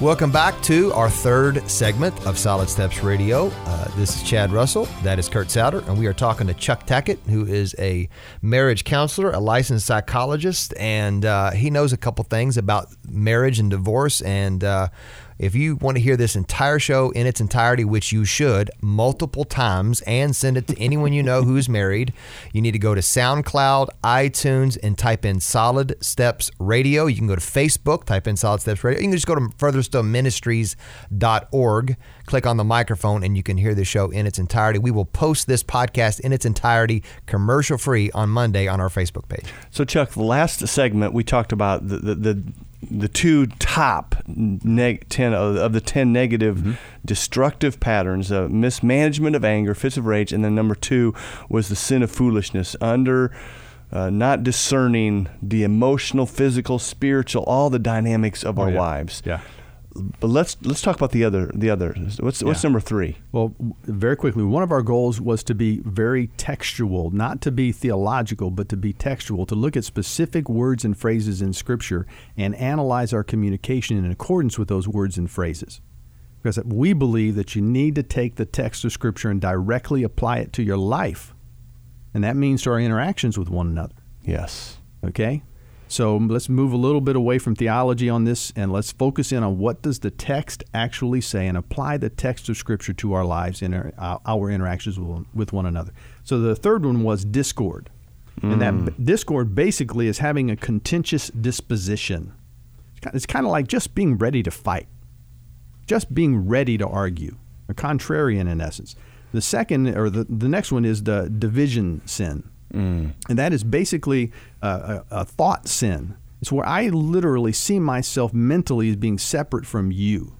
Welcome back to our third segment of Solid Steps Radio. Uh, this is Chad Russell. That is Kurt Souter. And we are talking to Chuck Tackett, who is a marriage counselor, a licensed psychologist, and uh, he knows a couple things about marriage and divorce. And uh, if you want to hear this entire show in its entirety, which you should multiple times and send it to anyone you know who's married, you need to go to SoundCloud, iTunes, and type in Solid Steps Radio. You can go to Facebook, type in Solid Steps Radio. You can just go to furtherstillministries.org, click on the microphone, and you can hear the show in its entirety. We will post this podcast in its entirety, commercial free, on Monday on our Facebook page. So, Chuck, the last segment we talked about the, the, the the two top neg- 10 of, of the 10 negative mm-hmm. destructive patterns of mismanagement of anger fits of rage and then number two was the sin of foolishness under uh, not discerning the emotional physical spiritual all the dynamics of oh, our yeah. lives yeah but let's let's talk about the other the other. What's what's number three? Well, very quickly, one of our goals was to be very textual, not to be theological, but to be textual, to look at specific words and phrases in Scripture and analyze our communication in accordance with those words and phrases. Because we believe that you need to take the text of Scripture and directly apply it to your life. And that means to our interactions with one another. Yes. Okay? So let's move a little bit away from theology on this and let's focus in on what does the text actually say and apply the text of Scripture to our lives and our, uh, our interactions with, with one another. So the third one was discord. And that mm. discord basically is having a contentious disposition. It's It's kind of like just being ready to fight, just being ready to argue, a contrarian in essence. The second, or the, the next one is the division sin. And that is basically a, a, a thought sin. It's where I literally see myself mentally as being separate from you.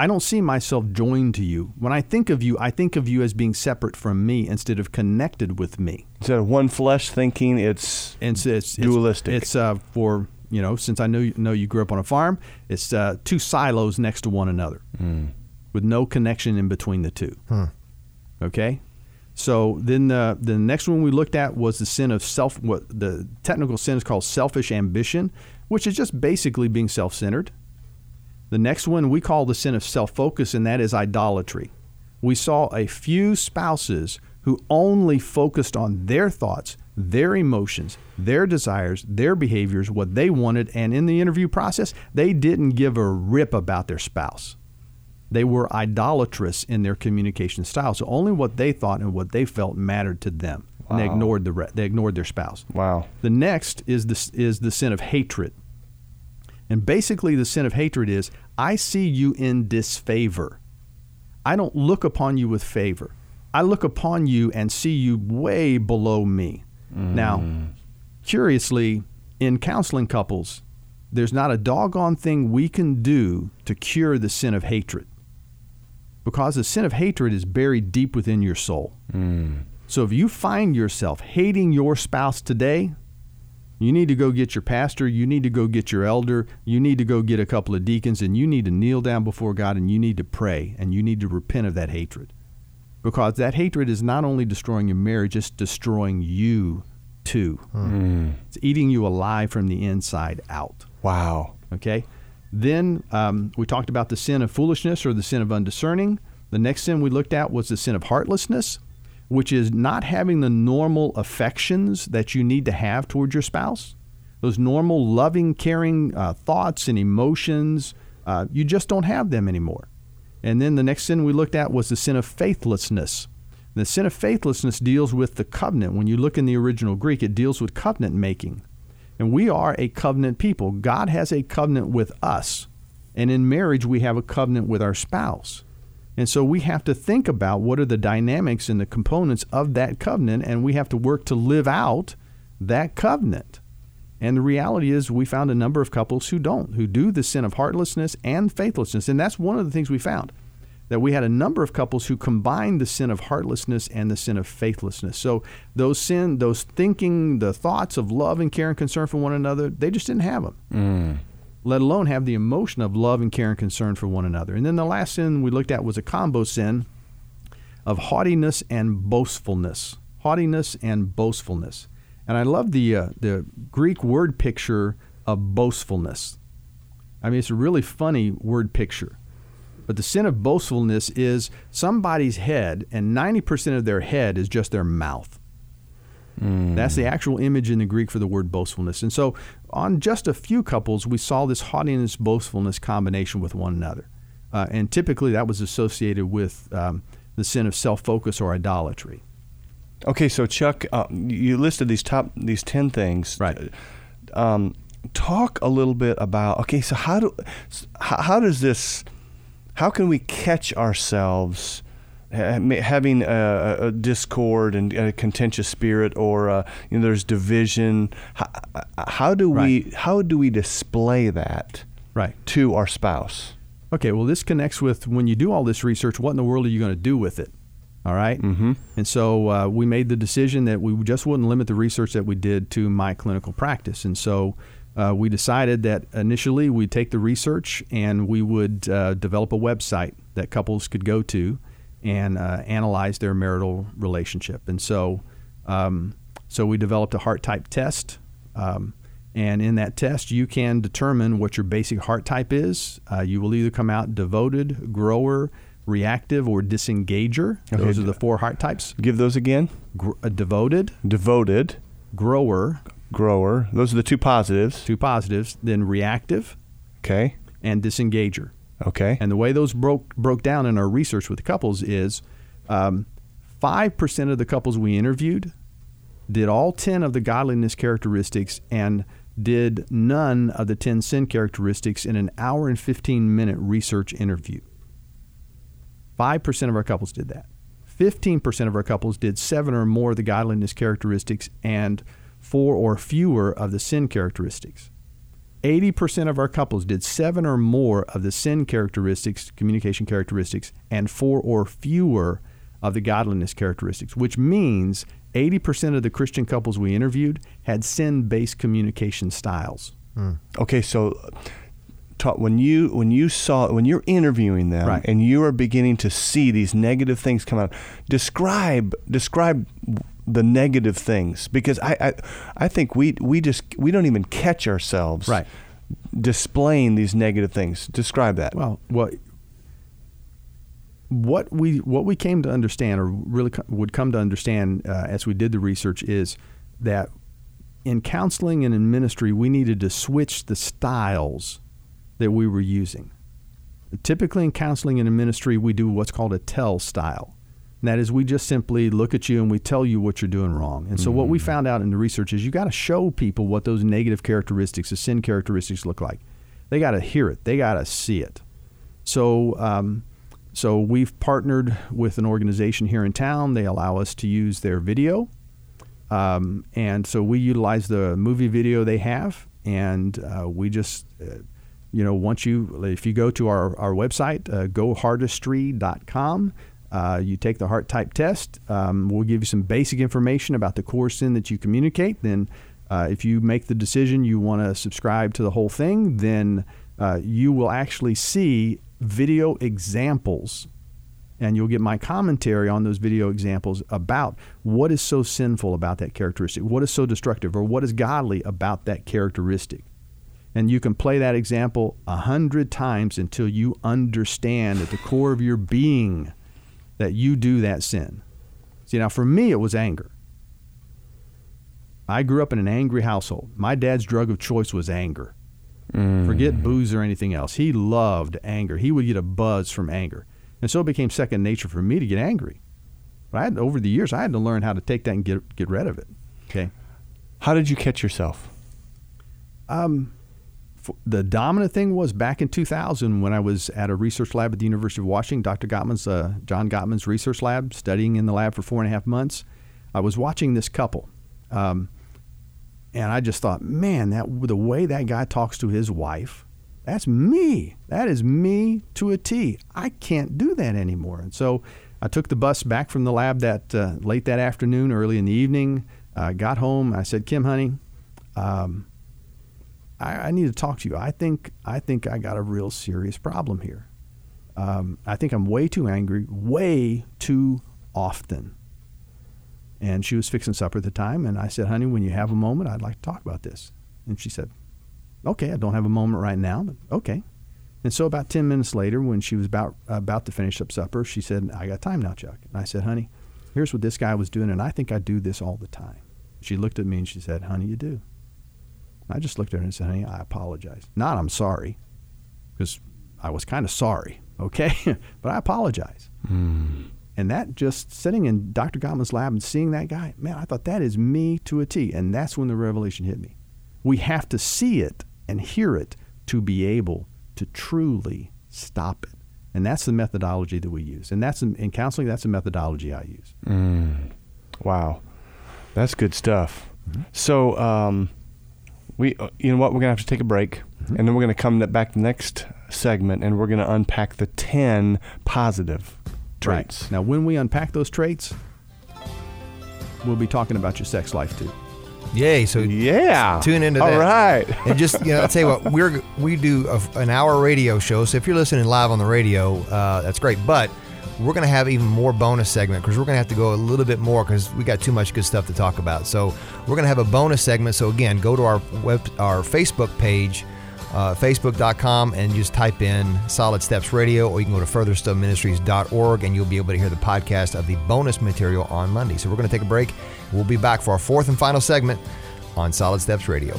I don't see myself joined to you. When I think of you, I think of you as being separate from me instead of connected with me. Instead of one flesh thinking, it's it's, it's it's- Dualistic. It's, uh, for you know, since I know you, know you grew up on a farm, it's uh, two silos next to one another, with no connection in between the two. Okay, so then the the next one we looked at was the sin of self. What the technical sin is called selfish ambition, which is just basically being self centered. The next one we call the sin of self focus, and that is idolatry. We saw a few spouses who only focused on their thoughts, their emotions, their desires, their behaviors, what they wanted, and in the interview process, they didn't give a rip about their spouse. They were idolatrous in their communication style. So only what they thought and what they felt mattered to them. And they ignored the re- they ignored their spouse. wow. The next is the, is the sin of hatred. And basically, the sin of hatred is I see you in disfavor. I don't look upon you with favor. I look upon you and see you way below me. Mm. Now, curiously, in counseling couples, there's not a doggone thing we can do to cure the sin of hatred because the sin of hatred is buried deep within your soul. Hmm. So if you find yourself hating your spouse today, you need to go get your pastor, you need to go get your elder, you need to go get a couple of deacons, and you need to kneel down before God and you need to pray and you need to repent of that hatred. Because that hatred is not only destroying your marriage, it's destroying you too. Hmm. It's eating you alive from the inside out. Wow. Okay. Then um, we talked about the sin of foolishness or the sin of undiscerning. The next sin we looked at was the sin of heartlessness, which is not having the normal affections that you need to have towards your spouse. Those normal, loving, caring uh, thoughts and emotions, uh, you just don't have them anymore. And then the next sin we looked at was the sin of faithlessness. The sin of faithlessness deals with the covenant. When you look in the original Greek, it deals with covenant making. And we are a covenant people. God has a covenant with us. And in marriage, we have a covenant with our spouse. And so we have to think about what are the dynamics and the components of that covenant, and we have to work to live out that covenant. And the reality is, we found a number of couples who don't, who do the sin of heartlessness and faithlessness. And that's one of the things we found that we had a number of couples who combined the sin of heartlessness and the sin of faithlessness. So those sin, those thinking, the thoughts of love and care and concern for one another, they just didn't have them. Let alone have the emotion of love and care and concern for one another. And then the last sin we looked at was a combo sin of haughtiness and boastfulness. Haughtiness and boastfulness. And I love the uh, the Greek word picture of boastfulness. I mean, it's a really funny word picture. But the sin of boastfulness is somebody's head, and 90% of their head is just their mouth. Mm. That's the actual image in the Greek for the word boastfulness. And so, on just a few couples, we saw this haughtiness, boastfulness combination with one another. Uh, and typically, that was associated with um, the sin of self focus or idolatry. Okay, so Chuck, uh, you listed these top these ten things. Right. Um, talk a little bit about. Okay, so how do how, how does this? How can we catch ourselves? having a, a, discord and a contentious spirit, or uh, you know, there's division. How, how do right. we how do we display that right. to our spouse? Okay, well, this connects with when you do all this research. What in the world are you going to do with it? All right? mm-hmm. And so uh, we made the decision that we just wouldn't limit the research that we did to my clinical practice. And so uh, we decided that initially we'd take the research and we would uh, develop a website that couples could go to and uh, analyze their marital relationship. And so, um, so we developed a heart type test. Um, and in that test, you can determine what your basic heart type is. Uh, you will either come out devoted, grower, reactive, or disengager. Okay. Those are the four heart types. Give those again. Gr- uh, devoted, devoted, grower, grower. Those are the two positives. Two positives. Then reactive. Okay. And disengager. Okay. And the way those broke broke down in our research with the couples is um, five um, percent of the couples we interviewed did all ten of the godliness characteristics and did none of the 10 sin characteristics in an hour and 15 minute research interview. 5% of our couples did that. 15% of our couples did seven or more of the godliness characteristics and four or fewer of the sin characteristics. 80% of our couples did seven or more of the sin characteristics, communication characteristics, and four or fewer of the godliness characteristics, which means 80% of the Christian couples we interviewed had sin based communication styles. Mm. Okay, so talk, when you when you saw when you're interviewing them right. and you are beginning to see these negative things come out, describe describe the negative things because I, I I think we we just we don't even catch ourselves right displaying these negative things. Describe that. Well, well, what we what we came to understand, or really would come to understand uh, as we did the research, is that in counseling and in ministry, we needed to switch the styles that we were using. Typically, in counseling and in ministry, we do what's called a tell style. And that is, we just simply look at you and we tell you what you're doing wrong. And so, mm-hmm. what we mm. found out in the research is you got to show people what those negative characteristics, the sin characteristics, look like. They got to hear it. They got to see it. So, um, so we've partnered with an organization here in town. They allow us to use their video. Um, and so we utilize the movie video they have, and uh, we just, uh, you know, once you, if you go to our, our website, uh, uh, you take the heart type test. Um, we'll give you some basic information about the core sin that you communicate. Then, uh, if you make the decision you want to subscribe to the whole thing, then uh, you will actually see video examples and you'll get my commentary on those video examples about what is so sinful about that characteristic, what is so destructive, or what is godly about that characteristic. And you can play that example a hundred times until you understand at the core of your being that you do that sin. See, now for me, it was anger. I grew up in an angry household. My dad's drug of choice was anger. Mm. Forget booze or anything else. He loved anger. He would get a buzz from anger. And so it became second nature for me to get angry. But I had over the years I had to learn how to take that and get get rid of it. Okay. How did you catch yourself? Um, the dominant thing was back in 2000 when I was at a research lab at the University of Washington, Dr. Gottman's, uh, John Gottman's research lab, studying in the lab for four and a half months. I was watching this couple. Um, and I just thought, man, that the way that guy talks to his wife, that's me. That is me to a T. I can't do that anymore. And so I took the bus back from the lab that uh, late that afternoon, early in the evening. Uh, got home. I said, Kim, honey, um, I, I, need to talk to you. I think I think I got a real serious problem here. Um, I think I'm way too angry, way too often. And she was fixing supper at the time. And I said, honey, when you have a moment, I'd like to talk about this. And she said, Okay, I don't have a moment right now, but okay. And so about 10 minutes later, when she was about, about to finish up supper, she said, I got time now, Chuck. And I said, honey, here's what this guy was doing, and I think I do this all the time. She looked at me and she said, honey, you do. I just looked at her and said, honey, I apologize. Not I'm sorry, because I was kind of sorry, okay? but I apologize. Mm. And that just sitting in Dr. Gottman's lab and seeing that guy, man, I thought that is me to a T. And that's when the revelation hit me. We have to see it and hear it to be able to truly stop it. And that's the methodology that we use. And that's in counseling, that's the methodology I use. Mm. Wow. That's good stuff. Mm-hmm. So, um, we, uh, you know what, we're going to have to take a break. Mm-hmm. And then we're going to come back to the next segment and we're going to unpack the 10 positive traits. Right. Now, when we unpack those traits, we'll be talking about your sex life too. Yay! So yeah, tune into All that. All right, and just you know, I'll tell you what, we're we do a, an hour radio show. So if you're listening live on the radio, uh, that's great. But we're going to have even more bonus segment because we're going to have to go a little bit more because we got too much good stuff to talk about. So we're going to have a bonus segment. So again, go to our web, our Facebook page uh, facebook.com and just type in Solid Steps Radio, or you can go to furtherstillministries.org and you'll be able to hear the podcast of the bonus material on Monday. So we're going to take a break. We'll be back for our fourth and final segment on Solid Steps Radio.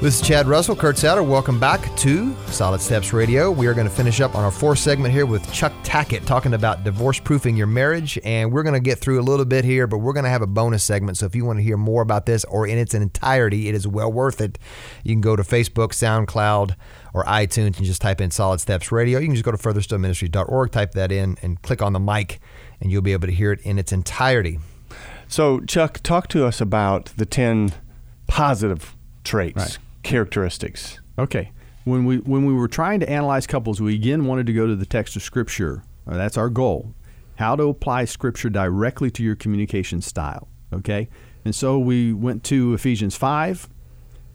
This is Chad Russell, Kurt Souter. Welcome back to Solid Steps Radio. We are going to finish up on our fourth segment here with Chuck Tackett talking about divorce proofing your marriage. And we're going to get through a little bit here, but we're going to have a bonus segment. So if you want to hear more about this or in its entirety, it is well worth it. You can go to Facebook, SoundCloud, or iTunes and just type in Solid Steps Radio. You can just go to furtherstillministries.org, type that in, and click on the mic, and you'll be able to hear it in its entirety. So, Chuck, talk to us about the 10 positive traits. Right characteristics. Okay. When we when we were trying to analyze couples, we again wanted to go to the text of Scripture. Uh, that's our goal. How to apply Scripture directly to your communication style. Okay. And so we went to Ephesians five,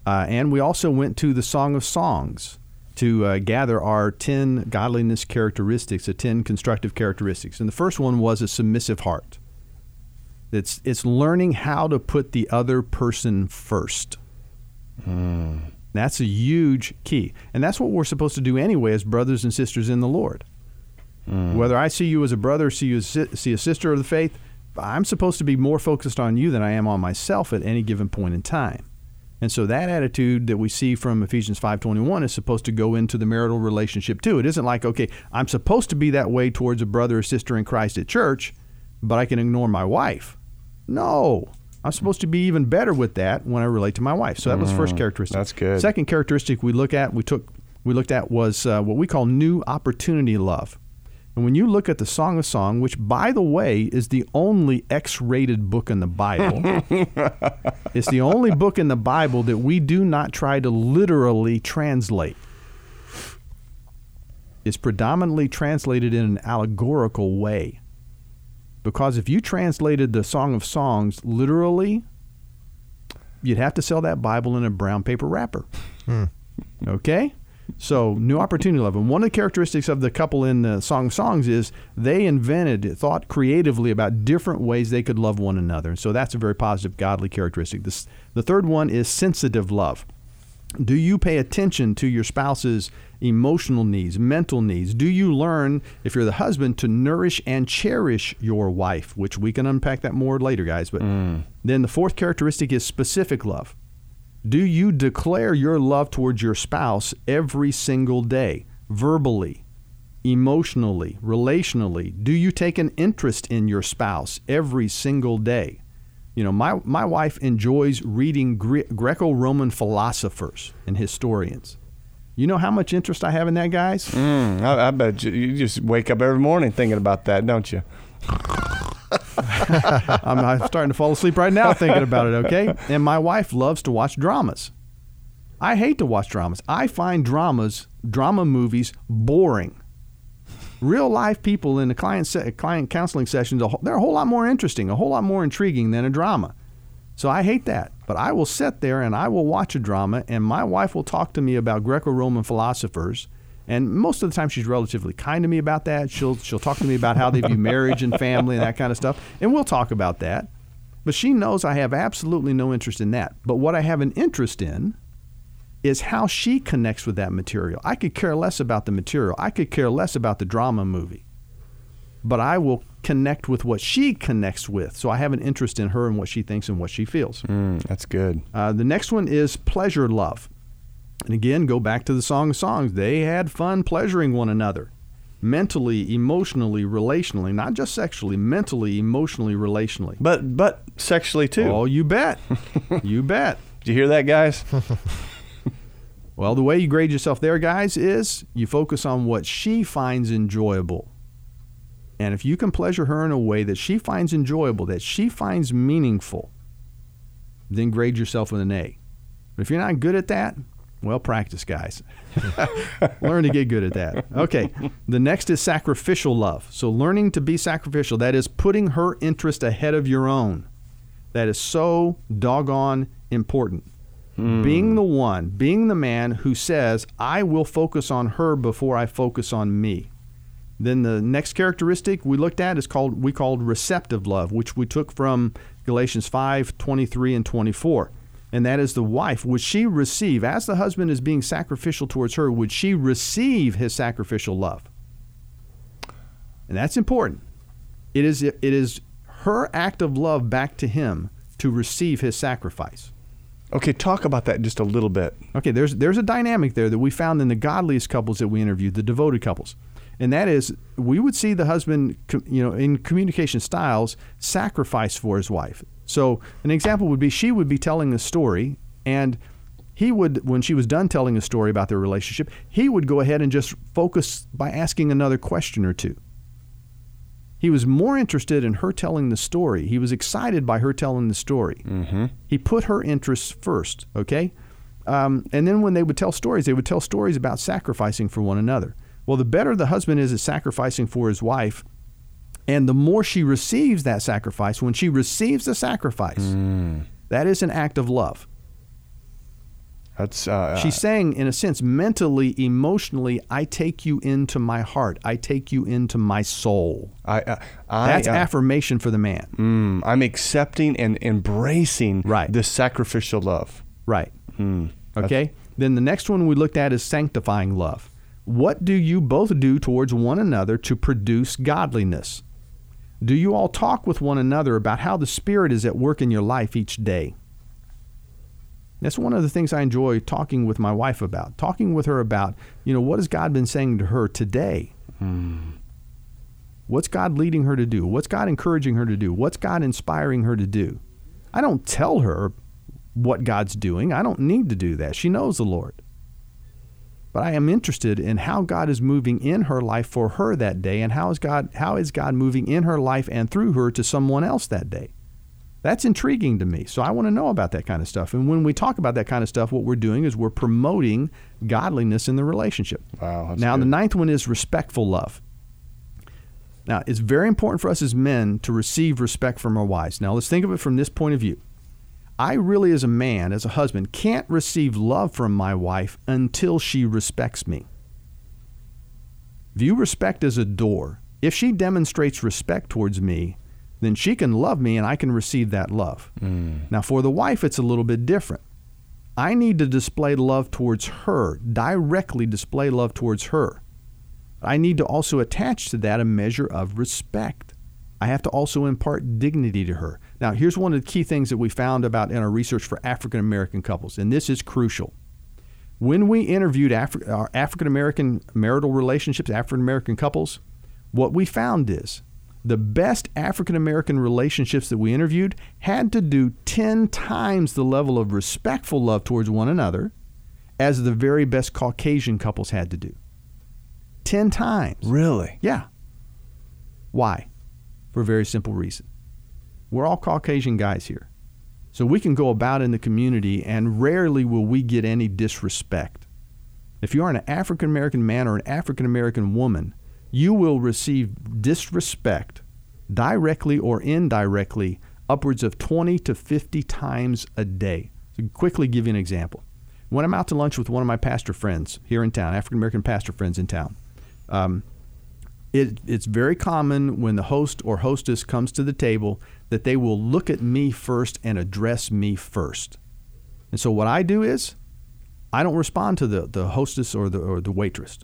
uh, and we also went to the Song of Songs to uh, gather our 10 godliness characteristics, the 10 constructive characteristics. And the first one was a submissive heart. It's, it's learning how to put the other person first. Mm. That's a huge key. And that's what we're supposed to do anyway as brothers and sisters in the Lord. Mm. Whether I see you as a brother, see you as, see a sister of the faith, I'm supposed to be more focused on you than I am on myself at any given point in time. And so that attitude that we see from Ephesians 5:21 is supposed to go into the marital relationship too. It isn't like, okay, I'm supposed to be that way towards a brother or sister in Christ at church, but I can ignore my wife. No. I'm supposed to be even better with that when I relate to my wife. So that was the first mm, characteristic. That's good. Second characteristic we look at we took we looked at was uh, what we call new opportunity love. And when you look at the Song of Song, which by the way is the only X-rated book in the Bible, it's the only book in the Bible that we do not try to literally translate. It's predominantly translated in an allegorical way. Because if you translated the Song of Songs literally, you'd have to sell that Bible in a brown paper wrapper. Hmm. Okay? So, new opportunity love. And one of the characteristics of the couple in the Song of Songs is they invented, thought creatively about different ways they could love one another. And so that's a very positive, godly characteristic. This, the third one is sensitive love. Do you pay attention to your spouse's emotional needs, mental needs? Do you learn, if you're the husband, to nourish and cherish your wife? Which we can unpack that more later, guys. But mm. then the fourth characteristic is specific love. Do you declare your love towards your spouse every single day, verbally, emotionally, relationally? Do you take an interest in your spouse every single day? You know, my, my wife enjoys reading Gre- Greco Roman philosophers and historians. You know how much interest I have in that, guys? Mm, I, I, bet you, you, just wake up every morning thinking about that, don't you? I'm, I'm starting to fall asleep right now thinking about it, okay? And my wife loves to watch dramas. I hate to watch dramas. I find dramas, drama movies, boring. Real life people in the client se- client counseling sessions, they're a whole lot more interesting, a whole lot more intriguing than a drama. So I hate that. But I will sit there and I will watch a drama, and my wife will talk to me about Greco Roman philosophers, And most of the time, she's relatively kind to me about that. She'll she'll talk to me about how they view marriage and family and that kind of stuff, and we'll talk about that. But she knows I have absolutely no interest in that. But what I have an interest in is how she connects with that material. I could care less about the material. I could care less about the drama movie. But I will connect with what she connects with. So I have an interest in her and what she thinks and what she feels. Mm, that's good. Uh, the next one is pleasure love. And again, go back to the Song of Songs. They had fun pleasuring one another mentally, emotionally, relationally, not just sexually, mentally, emotionally, relationally. But but sexually too. Oh, you bet. you bet. Did you hear that, guys? well, the way you grade yourself there, guys, is you focus on what she finds enjoyable. And if you can pleasure her in a way that she finds enjoyable, that she finds meaningful, then grade yourself with an A. But if you're not good at that, well, practice, guys. Learn to get good at that. Okay. The next is sacrificial love. So, learning to be sacrificial, that is putting her interest ahead of your own. That is so doggone important. Mm. Being the one, being the man who says, I will focus on her before I focus on me. Then the next characteristic we looked at is called we called receptive love, which we took from Galatians 5, 23 and 24 and that is the wife. Would she receive, as the husband is being sacrificial towards her, would she receive his sacrificial love? And that's important. It is, it is her act of love back to him to receive his sacrifice. Okay, talk about that just a little bit. Okay, there's there's a dynamic there that we found in the godliest couples that we interviewed, the devoted couples. And that is we would see the husband, you know, in communication styles sacrifice for his wife. So an example would be she would be telling a story and he would when she was done telling a story about their relationship, he would go ahead and just focus by asking another question or two. He was more interested in her telling the story. He was excited by her telling the story. Mm-hmm. He put her interests first, okay? Um, and then when they would tell stories, they would tell stories about sacrificing for one another. Well, the better the husband is at sacrificing for his wife, and the more she receives that sacrifice, when she receives the sacrifice, mm. that is an act of love. That's uh, she's saying, in a sense, mentally, emotionally, I take you into my heart. I take you into my soul. I, uh, I That's uh, affirmation for the man. Mm, I'm accepting and embracing right. the sacrificial love. Right. Mm, okay. Then the next one we looked at is sanctifying love. What do you both do towards one another to produce godliness? Do you all talk with one another about how the Spirit is at work in your life each day? That's one of the things I enjoy talking with my wife about. Talking with her about, you know, what has God been saying to her today? Hmm. What's God leading her to do? What's God encouraging her to do? What's God inspiring her to do? I don't tell her what God's doing. I don't need to do that. She knows the Lord. But I am interested in how God is moving in her life for her that day and how is God how is God moving in her life and through her to someone else that day. That's intriguing to me. So I want to know about that kind of stuff. And when we talk about that kind of stuff, what we're doing is we're promoting godliness in the relationship. Wow. now, good. the ninth one is respectful love. Now, it's very important for us as men to receive respect from our wives. Now, let's think of it from this point of view. I really, as a man, as a husband, can't receive love from my wife until she respects me. View respect as a door. If she demonstrates respect towards me, then she can love me and I can receive that love. Mm. Now, for the wife, it's a little bit different. I need to display love towards her, directly display love towards her. I need to also attach to that a measure of respect. I have to also impart dignity to her. Now, here's one of the key things that we found about in our research for African American couples, and this is crucial. When we interviewed Afri- our African American marital relationships, African American couples, what we found is the best African American relationships that we interviewed had to do 10 times the level of respectful love towards one another as the very best Caucasian couples had to do. 10 times. Really? Yeah. Why? For a very simple reason. We're all Caucasian guys here. So we can go about in the community and rarely will we get any disrespect. If you are an African American man or an African American woman, you will receive disrespect directly or indirectly upwards of 20 to 50 times a day. So quickly give you an example. when I'm out to lunch with one of my pastor friends here in town, African American pastor friends in town, um, it, it's very common when the host or hostess comes to the table that they will look at me first and address me first. And so what I do is I don't respond to the, the hostess or the, or the waitress.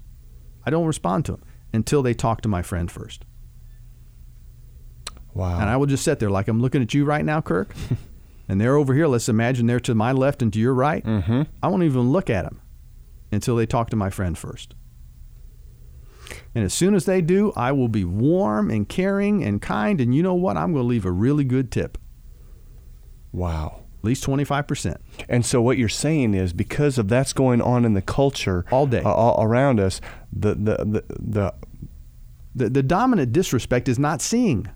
I don't respond to them until they talk to my friend first. Wow. And I will just sit there like I'm looking at you right now, Kirk. and they're over here. Let's imagine they're to my left and to your right. Mm-hmm. I won't even look at them until they talk to my friend first. And as soon as they do, I will be warm and caring and kind. And you know what? I'm going to leave a really good tip, Wow. At least 25%. And so what you're saying is because of that's going on in the culture All day. uh, all around us, the the the, the The, the dominant disrespect is not seeing,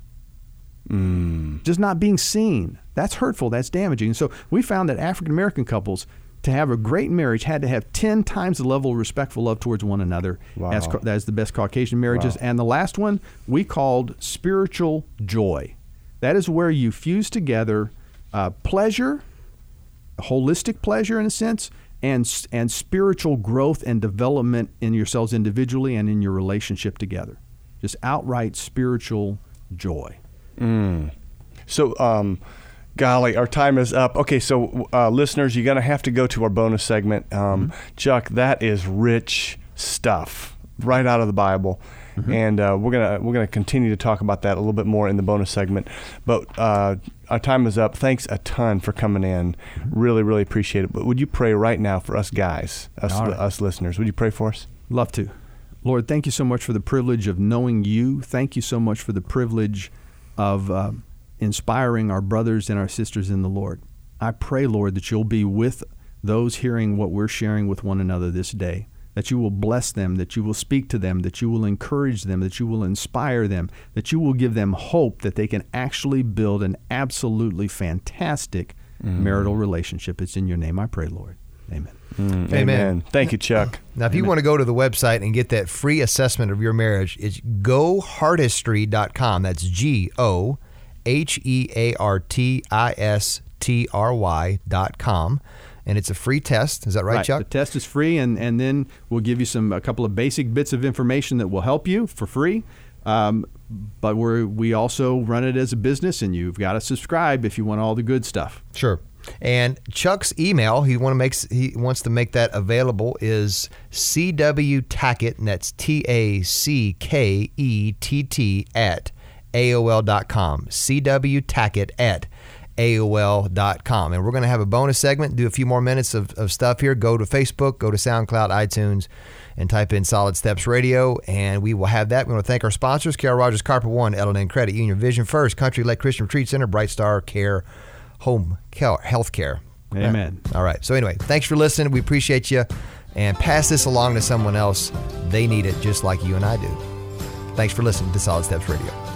mm, just not being seen. That's hurtful. That's damaging. And so we found that African American couples, to have a great marriage, had to have 10 times the level of respectful love towards one another. Wow. As, as the best Caucasian marriages. Wow. And the last one we called spiritual joy. That is where you fuse together uh, pleasure, holistic pleasure in a sense, and and spiritual growth and development in yourselves individually and in your relationship together. Just outright spiritual joy. So, um, golly, our time is up. Okay, so uh, listeners, you're gonna have to go to our bonus segment. Um, Chuck, that is rich stuff right out of the Bible, and uh, we're gonna we're gonna continue to talk about that a little bit more in the bonus segment. But uh, our time is up. Thanks a ton for coming in. Really, really appreciate it. But would you pray right now for us guys, us right. us listeners? Would you pray for us? Love to. Lord, thank you so much for the privilege of knowing you. Thank you so much for the privilege of uh, inspiring our brothers and our sisters in the Lord. I pray, Lord, that you'll be with those hearing what we're sharing with one another this day, that you will bless them, that you will speak to them, that you will encourage them, that you will inspire them, that you will give them hope that they can actually build an absolutely fantastic marital relationship. It's in your name I pray, Lord. Amen. Mm, Amen. Thank you, Chuck. Now, if you want to go to the website and get that free assessment of your marriage, it's goheartistry.com. That's G O H E A R T I S T R Y.com. And it's a free test. Is that right, Chuck? The test is free, and, and then we'll give you some a couple of basic bits of information that will help you for free. Um, but we we also run it as a business, and you've got to subscribe if you want all the good stuff. Sure. And Chuck's email, he want to makes he wants to make that available is CW Tackett, and that's T A C K E T T at AOL.com. CW Tackett at AOL.com. And we're going to have a bonus segment, do a few more minutes of, of stuff here. Go to Facebook, go to SoundCloud, iTunes, and type in Solid Steps Radio, and we will have that. We want to thank our sponsors, Carol Rogers, Carpet One, L&N Credit Union, Vision First, Country Lake Christian Retreat Center, Bright Star Care, Home Care, Health Care. Amen. All right. So anyway, thanks for listening. We appreciate you, and pass this along to someone else. They need it just like you and I do. Thanks for listening to Solid Steps Radio.